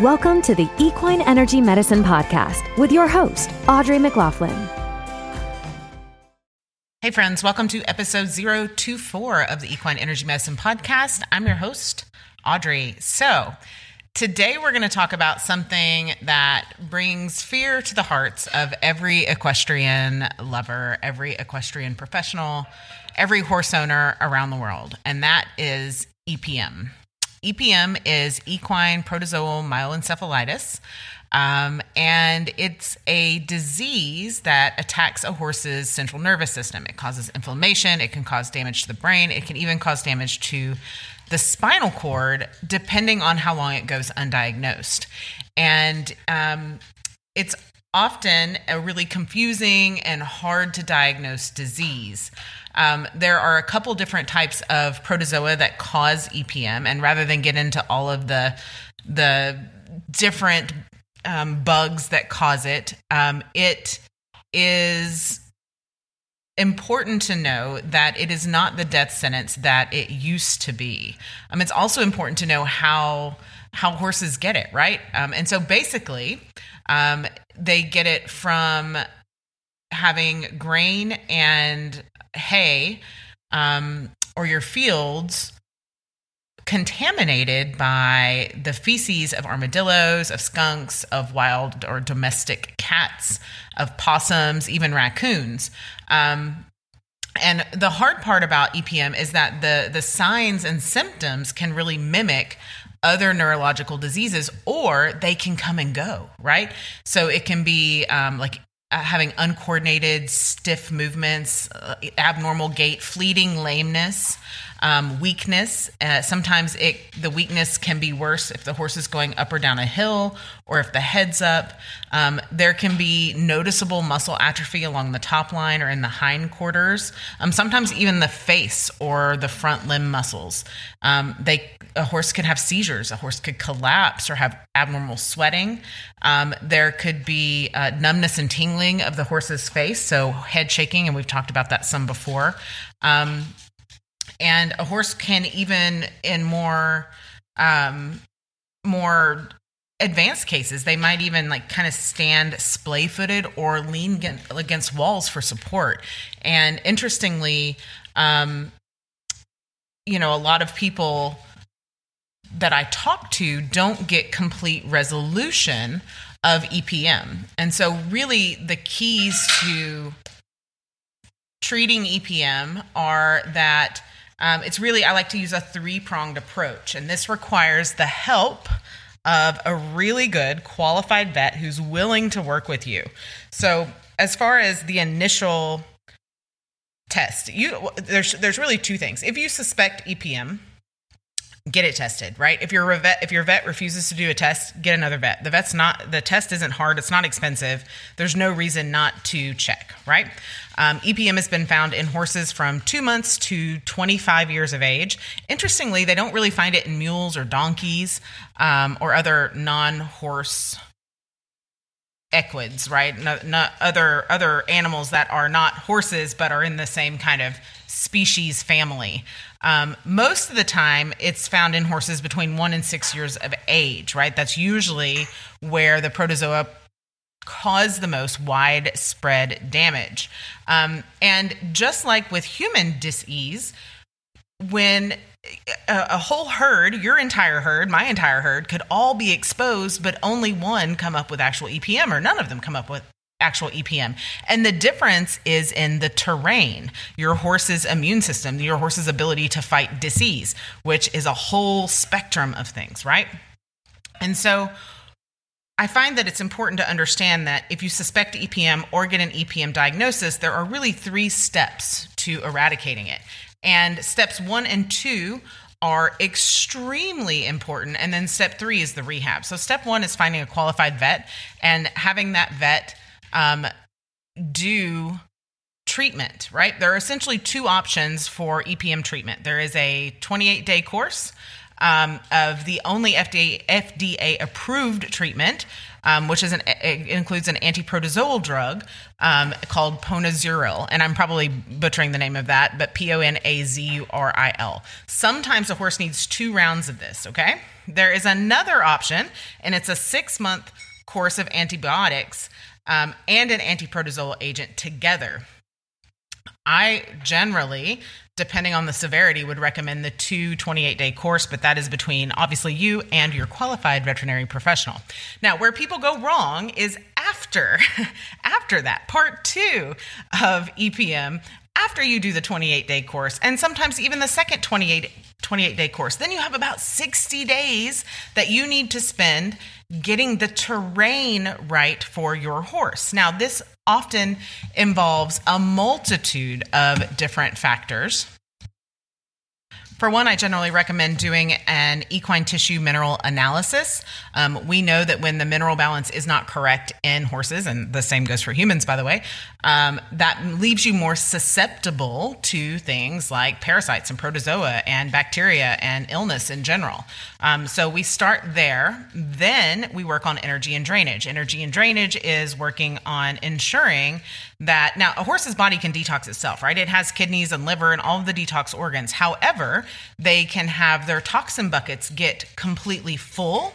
Welcome to the Equine Energy Medicine Podcast with your host, Audrey McLaughlin. Hey, friends, welcome to episode 024 of the Equine Energy Medicine Podcast. I'm your host, Audrey. So, today we're going to talk about something that brings fear to the hearts of every equestrian lover, every equestrian professional, every horse owner around the world, and that is EPM. EPM is equine protozoal myeloencephalitis. Um, and it's a disease that attacks a horse's central nervous system. It causes inflammation, it can cause damage to the brain, it can even cause damage to the spinal cord, depending on how long it goes undiagnosed. And um, it's often a really confusing and hard to diagnose disease. Um, there are a couple different types of protozoa that cause EPM, and rather than get into all of the the different um, bugs that cause it, um, it is important to know that it is not the death sentence that it used to be. Um, it's also important to know how how horses get it, right? Um, and so basically, um, they get it from having grain and hay um, or your fields contaminated by the feces of armadillos, of skunks, of wild or domestic cats, of possums, even raccoons. Um, and the hard part about EPM is that the the signs and symptoms can really mimic other neurological diseases, or they can come and go, right? So it can be um, like uh, having uncoordinated, stiff movements, uh, abnormal gait, fleeting lameness, um, weakness. Uh, sometimes it the weakness can be worse if the horse is going up or down a hill, or if the head's up. Um, there can be noticeable muscle atrophy along the top line or in the hindquarters. Um, sometimes even the face or the front limb muscles. Um, they a horse could have seizures. A horse could collapse or have abnormal sweating. Um, there could be uh, numbness and tingling of the horse's face, so head shaking, and we've talked about that some before. Um, and a horse can even in more um, more advanced cases they might even like kind of stand splay footed or lean against walls for support. And interestingly um, you know a lot of people that i talk to don't get complete resolution of epm and so really the keys to treating epm are that um, it's really, I like to use a three pronged approach, and this requires the help of a really good qualified vet who's willing to work with you. So, as far as the initial test, you there's there's really two things. If you suspect EPM, get it tested, right? If your vet if your vet refuses to do a test, get another vet. The vet's not the test isn't hard, it's not expensive. There's no reason not to check, right? Um, EPM has been found in horses from two months to 25 years of age. Interestingly, they don't really find it in mules or donkeys um, or other non-horse equids, right? Other other animals that are not horses but are in the same kind of species family. Um, most of the time, it's found in horses between one and six years of age, right? That's usually where the protozoa cause the most widespread damage. Um, and just like with human disease, when a, whole herd, your entire herd, my entire herd, could all be exposed, but only one come up with actual EPM, or none of them come up with actual EPM. And the difference is in the terrain, your horse's immune system, your horse's ability to fight disease, which is a whole spectrum of things, right? And so I find that it's important to understand that if you suspect EPM or get an EPM diagnosis, there are really three steps to eradicating it. And steps one and two are extremely important. And then step three is the rehab. So, step one is finding a qualified vet and having that vet um, do treatment, right? There are essentially two options for EPM treatment there is a 28 day course. um, of the only FDA FDA approved treatment, um, which is an includes an antiprotozoal drug um, called Ponazuril, and I'm probably butchering the name of that, but P O N A Z U R I L. Sometimes a horse needs two rounds of this. Okay, there is another option, and it's a six month course of antibiotics um, and an antiprotozoal agent together. I generally, depending on the severity, would recommend the two 28 day course, but that is between obviously you and your qualified veterinary professional. Now, where people go wrong is after, after that, part two of EPM, after you do the 28 day course, and sometimes even the second 28 28 day course. Then you have about 60 days that you need to spend getting the terrain right for your horse. Now, this often involves a multitude of different factors. For one, I generally recommend doing an equine tissue mineral analysis. Um, we know that when the mineral balance is not correct in horses, and the same goes for humans, by the way, um, that leaves you more susceptible to things like parasites and protozoa and bacteria and illness in general. Um, so we start there. Then we work on energy and drainage. Energy and drainage is working on ensuring that now a horse's body can detox itself, right? It has kidneys and liver and all of the detox organs. However, they can have their toxin buckets get completely full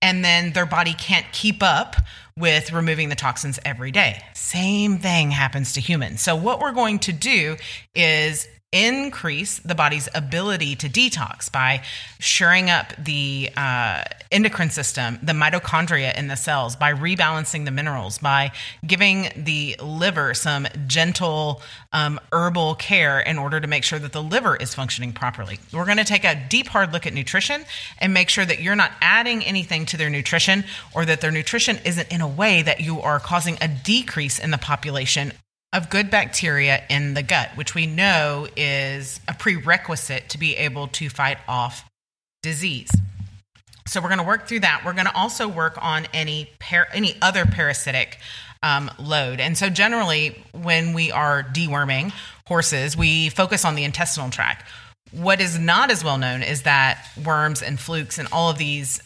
and then their body can't keep up with removing the toxins every day. Same thing happens to humans. So, what we're going to do is increase the body's ability to detox by shoring up the uh, endocrine system, the mitochondria in the cells, by rebalancing the minerals, by giving the liver some gentle um, herbal care in order to make sure that the liver is functioning properly. We're going to take a deep, hard look at nutrition and make sure that you're not adding anything to their nutrition or that their nutrition isn't in a way that you are causing a decrease in the population of good bacteria in the gut, which we know is a prerequisite to be able to fight off disease. So we're going to work through that. We're going to also work on any par- any other parasitic um, load. And so generally, when we are deworming horses, we focus on the intestinal tract. What is not as well known is that worms and flukes and all of these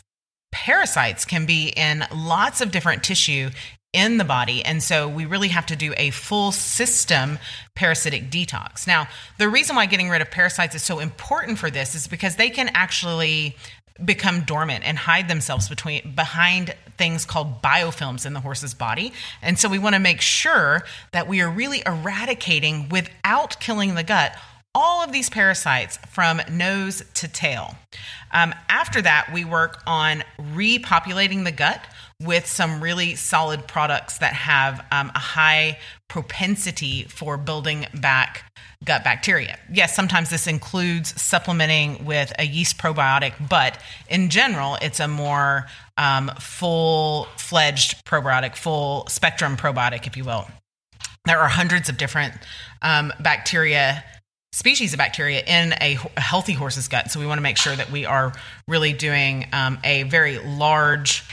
parasites can be in lots of different tissue in the body. And so we really have to do a full system parasitic detox. Now, the reason why getting rid of parasites is so important for this is because they can actually become dormant and hide themselves between behind things called biofilms in the horse's body. And so we want to make sure that we are really eradicating without killing the gut all of these parasites from nose to tail. Um, after that, we work on repopulating the gut with some really solid products that have um, a high propensity for building back gut bacteria. Yes, sometimes this includes supplementing with a yeast probiotic, but in general, it's a more um, full fledged probiotic, full spectrum probiotic, if you will. There are hundreds of different um, bacteria species of bacteria in a, healthy horse's gut. So we want to make sure that we are really doing um, a very large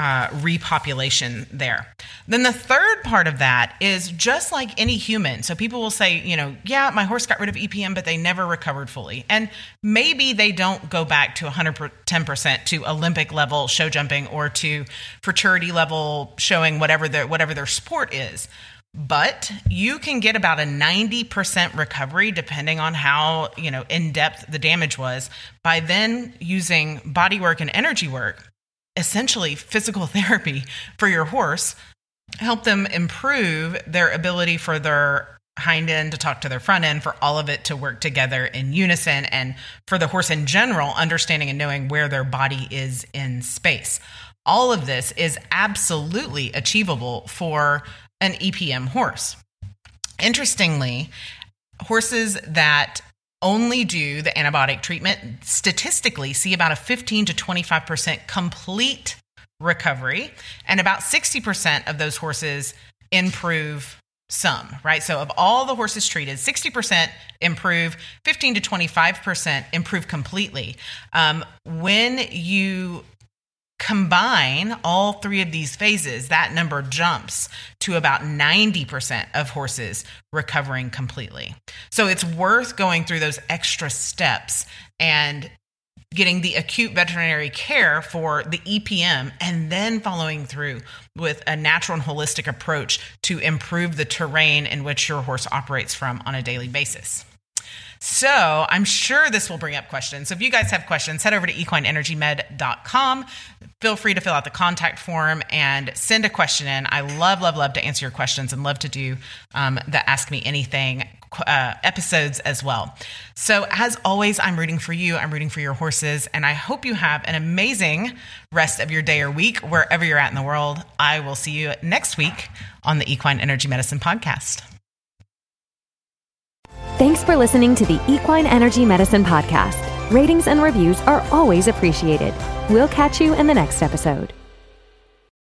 uh, repopulation there. Then the third part of that is just like any human. So people will say, you know, yeah, my horse got rid of EPM, but they never recovered fully. And maybe they don't go back to 110% to Olympic level show jumping or to futurity level showing whatever their whatever their sport is. But you can get about a 90% recovery depending on how, you know, in depth the damage was by then using body work and energy work essentially physical therapy for your horse, help them improve their ability for their hind end to talk to their front end, for all of it to work together in unison, and for the horse in general, understanding and knowing where their body is in space. All of this is absolutely achievable for an EPM horse. Interestingly, horses that only do the antibiotic treatment statistically see about a 15 to 25% complete recovery and about 60% of those horses improve some right? So of all the horses treated 60% improve 15 to 25% improve completely. Um, when you combine all three of these phases, that number jumps to about 90% of horses recovering completely. So it's worth going through those extra steps and getting the acute veterinary care for the EPM, and then following through with a natural and holistic approach to improve the terrain in which your horse operates from on a daily basis. So I'm sure this will bring up questions. So if you guys have questions, head over to equineenergymed.com. Feel free to fill out the contact form and send a question in. I love, love, love to answer your questions and love to do um, the Ask Me Anything uh, episodes as well. So, as always, I'm rooting for you. I'm rooting for your horses. And I hope you have an amazing rest of your day or week, wherever you're at in the world. I will see you next week on the Equine Energy Medicine Podcast. Thanks for listening to the Equine Energy Medicine Podcast. Ratings and reviews are always appreciated. We'll catch you in the next episode.